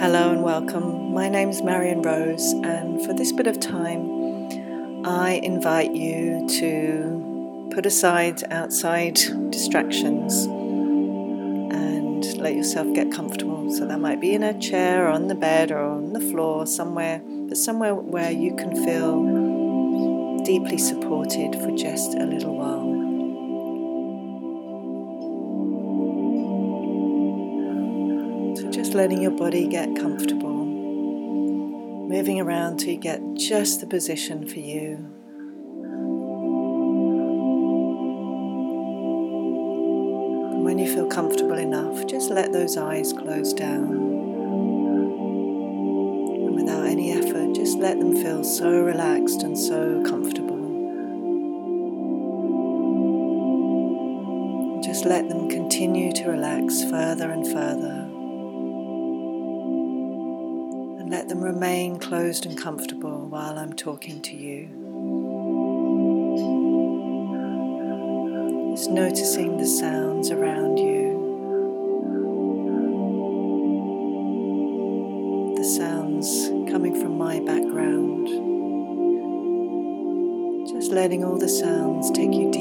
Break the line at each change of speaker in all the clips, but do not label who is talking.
Hello and welcome. My name is Marion Rose, and for this bit of time, I invite you to put aside outside distractions and let yourself get comfortable. So that might be in a chair or on the bed or on the floor, somewhere, but somewhere where you can feel deeply supported for just a little while. Just letting your body get comfortable, moving around till you get just the position for you. And when you feel comfortable enough, just let those eyes close down. And without any effort, just let them feel so relaxed and so comfortable. Just let them continue to relax further and further. Let them remain closed and comfortable while I'm talking to you. Just noticing the sounds around you, the sounds coming from my background. Just letting all the sounds take you deeper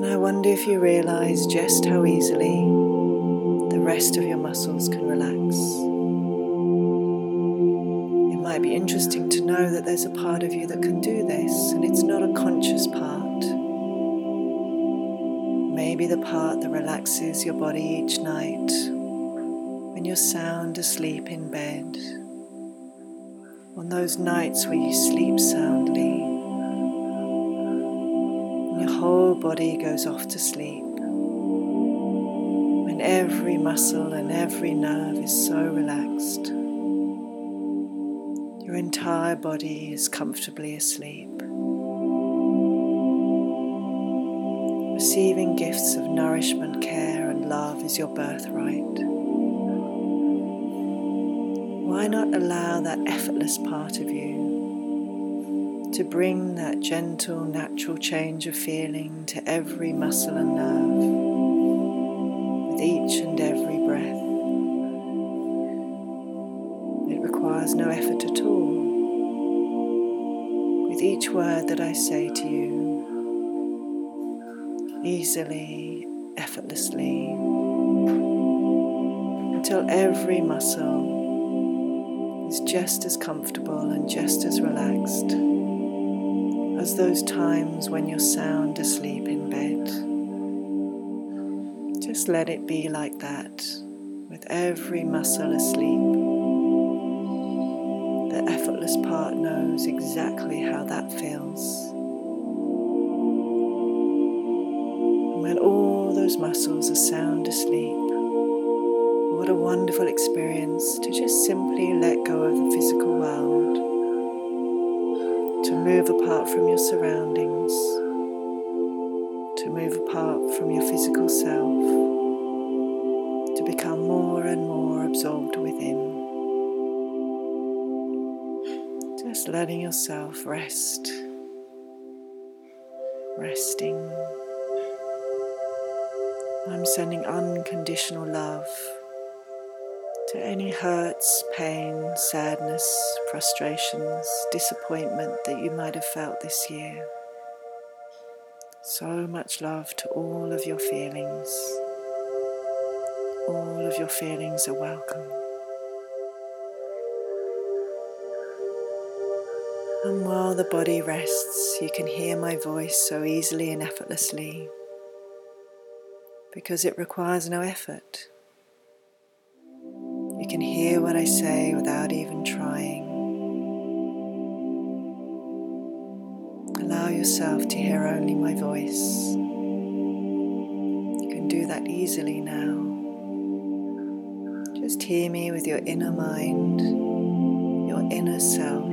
And I wonder if you realize just how easily the rest of your muscles can relax. It might be interesting to know that there's a part of you that can do this, and it's not a conscious part. Maybe the part that relaxes your body each night when you're sound asleep in bed on those nights where you sleep soundly body goes off to sleep, when every muscle and every nerve is so relaxed, your entire body is comfortably asleep. Receiving gifts of nourishment, care, and love is your birthright. Why not allow that effortless part of you to bring that gentle, natural change of feeling to every muscle and nerve with each and every breath? It requires no effort at all. With each word that I say to you, easily, effortlessly, until every muscle is just as comfortable and just as relaxed as those times when you're sound asleep in bed. Just let it be like that, with every muscle asleep. The effortless part knows exactly how that feels. And when all those muscles are sound asleep, what a wonderful experience to just simply let go of the physical world, to move apart from your surroundings, to move apart from your physical self, to become more and more absorbed within. Just letting yourself rest, resting. I'm sending unconditional love to any hurts, pain, sadness, frustrations, disappointment that you might have felt this year. So much love to all of your feelings. All of your feelings are welcome. And while the body rests, you can hear my voice so easily and effortlessly because it requires no effort can hear what I say without even trying. Allow yourself to hear only my voice. You can do that easily now. Just hear me with your inner mind, your inner self.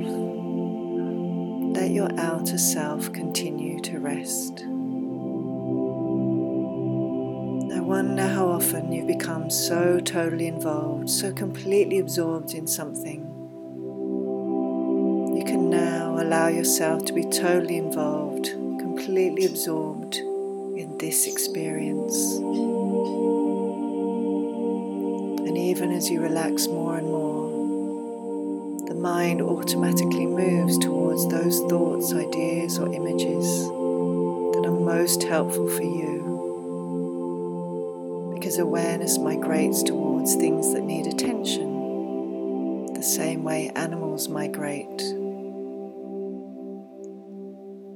Let your outer self continue to rest. Wonder how often you've become so totally involved, so completely absorbed in something. you can now allow yourself to be totally involved, completely absorbed in this experience. And even as you relax more and more, the mind automatically moves towards those thoughts, ideas, or images that are most helpful for you because awareness migrates towards things that need attention, the same way animals migrate.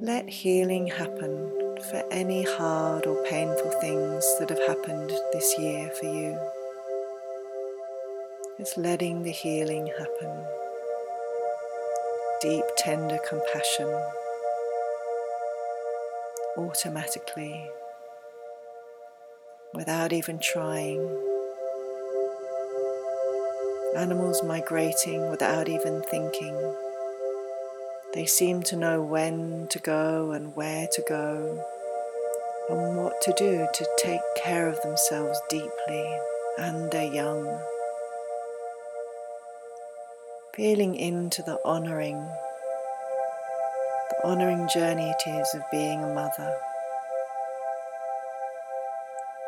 Let healing happen for any hard or painful things that have happened this year for you. It's letting the healing happen. Deep, tender compassion automatically without even trying. Animals migrating without even thinking. They seem to know when to go and where to go and what to do to take care of themselves deeply and their young. Feeling into the honouring, the honouring journey it is of being a mother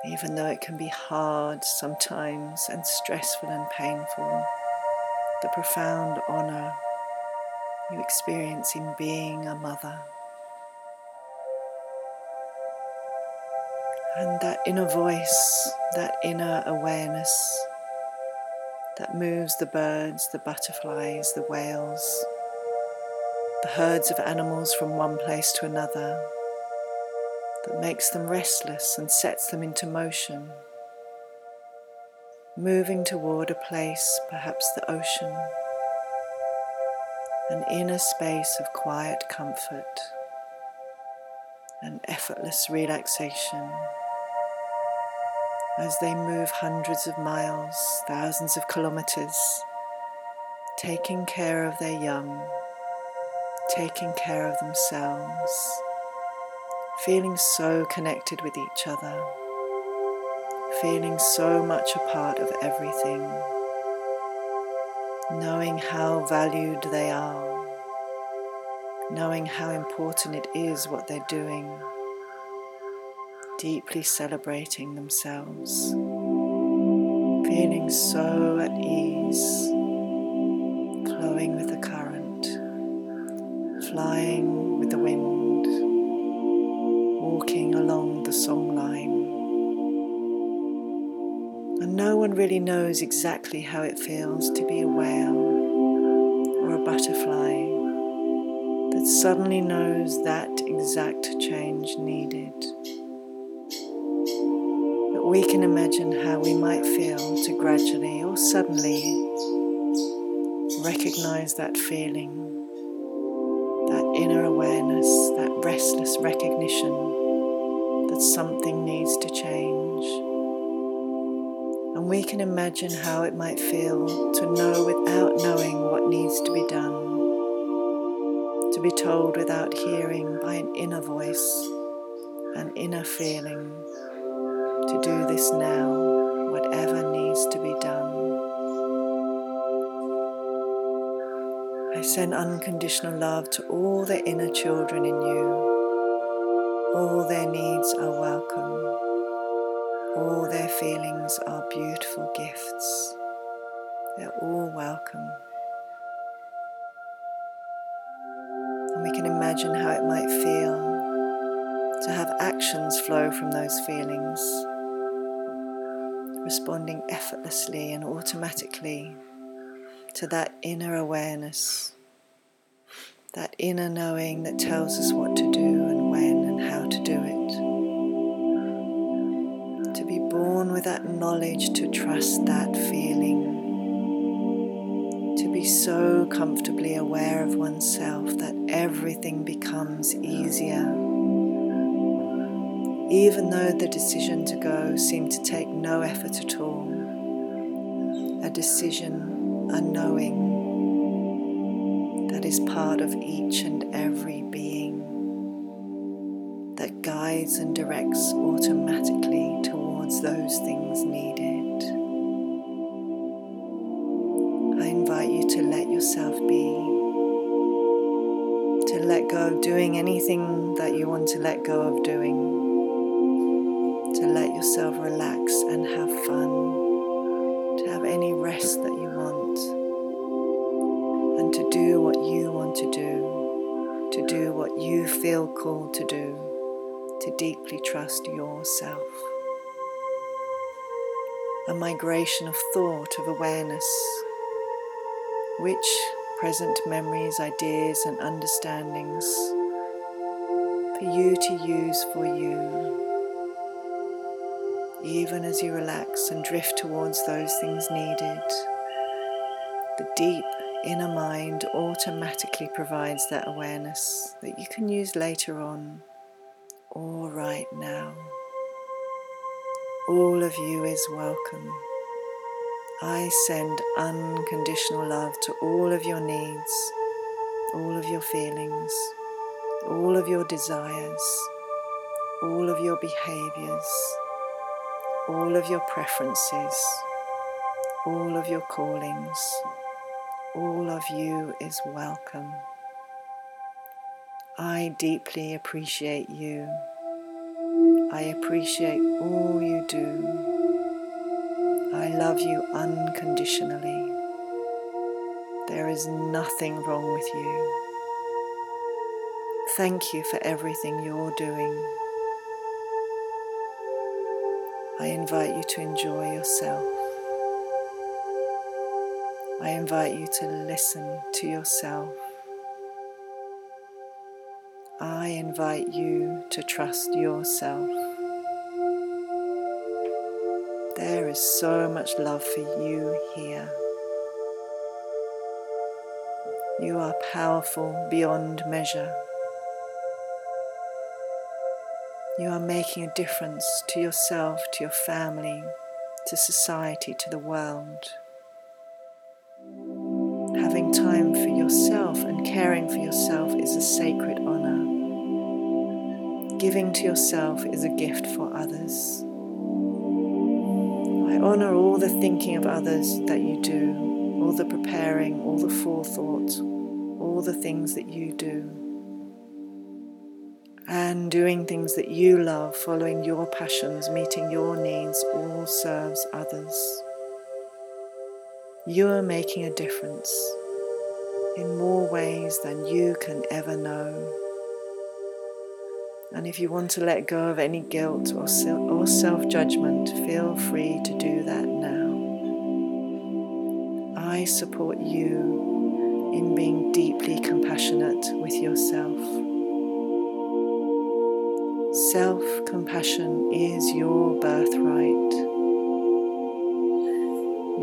even though it can be hard sometimes and stressful and painful, the profound honour you experience in being a mother. And that inner voice, that inner awareness that moves the birds, the butterflies, the whales, the herds of animals from one place to another that makes them restless and sets them into motion, moving toward a place, perhaps the ocean, an inner space of quiet comfort and effortless relaxation. As they move hundreds of miles, thousands of kilometers, taking care of their young, taking care of themselves feeling so connected with each other, feeling so much a part of everything, knowing how valued they are, knowing how important it is what they're doing, deeply celebrating themselves, feeling so at ease, flowing with the current, flying with the wind along the song line. And no one really knows exactly how it feels to be a whale or a butterfly that suddenly knows that exact change needed. But we can imagine how we might feel to gradually or suddenly recognize that feeling, that inner awareness, that restless recognition something needs to change. And we can imagine how it might feel to know without knowing what needs to be done, to be told without hearing by an inner voice, an inner feeling, to do this now, whatever needs to be done. I send unconditional love to all the inner children in you all their needs are welcome. All their feelings are beautiful gifts. They're all welcome. And we can imagine how it might feel to have actions flow from those feelings, responding effortlessly and automatically to that inner awareness, that inner knowing that tells us what to do to trust that feeling. To be so comfortably aware of oneself that everything becomes easier. Even though the decision to go seemed to take no effort at all. A decision, a knowing that is part of each and every being that guides and directs automatically towards those things needed. I invite you to let yourself be to let go of doing anything that you want to let go of doing, to let yourself relax and have fun, to have any rest that you want, and to do what you want to do, to do what you feel called to do, to deeply trust yourself. A migration of thought, of awareness, which present memories, ideas, and understandings for you to use for you. Even as you relax and drift towards those things needed, the deep inner mind automatically provides that awareness that you can use later on or right now. All of you is welcome. I send unconditional love to all of your needs, all of your feelings, all of your desires, all of your behaviors, all of your preferences, all of your callings. All of you is welcome. I deeply appreciate you. I appreciate all you do. I love you unconditionally. There is nothing wrong with you. Thank you for everything you're doing. I invite you to enjoy yourself. I invite you to listen to yourself. I invite you to trust yourself. Is so much love for you here. You are powerful beyond measure. You are making a difference to yourself, to your family, to society, to the world. Having time for yourself and caring for yourself is a sacred honor. Giving to yourself is a gift for others honor all the thinking of others that you do, all the preparing, all the forethought, all the things that you do. And doing things that you love, following your passions, meeting your needs, all serves others. You are making a difference in more ways than you can ever know. And if you want to let go of any guilt or, or self judgment, feel free to do that now. I support you in being deeply compassionate with yourself. Self compassion is your birthright.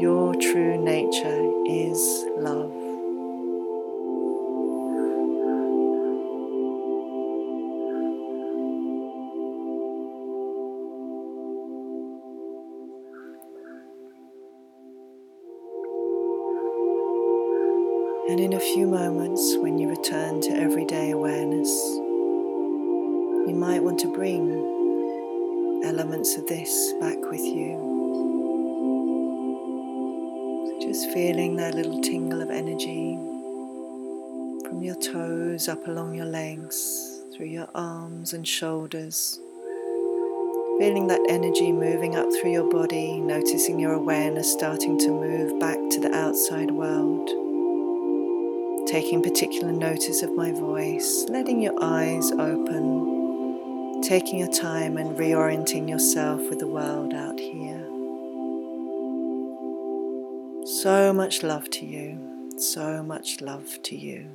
Your true nature is love. A few moments, when you return to everyday awareness, you might want to bring elements of this back with you. So just feeling that little tingle of energy from your toes up along your legs, through your arms and shoulders. Feeling that energy moving up through your body, noticing your awareness starting to move back to the outside world taking particular notice of my voice, letting your eyes open, taking your time and reorienting yourself with the world out here. So much love to you, so much love to you.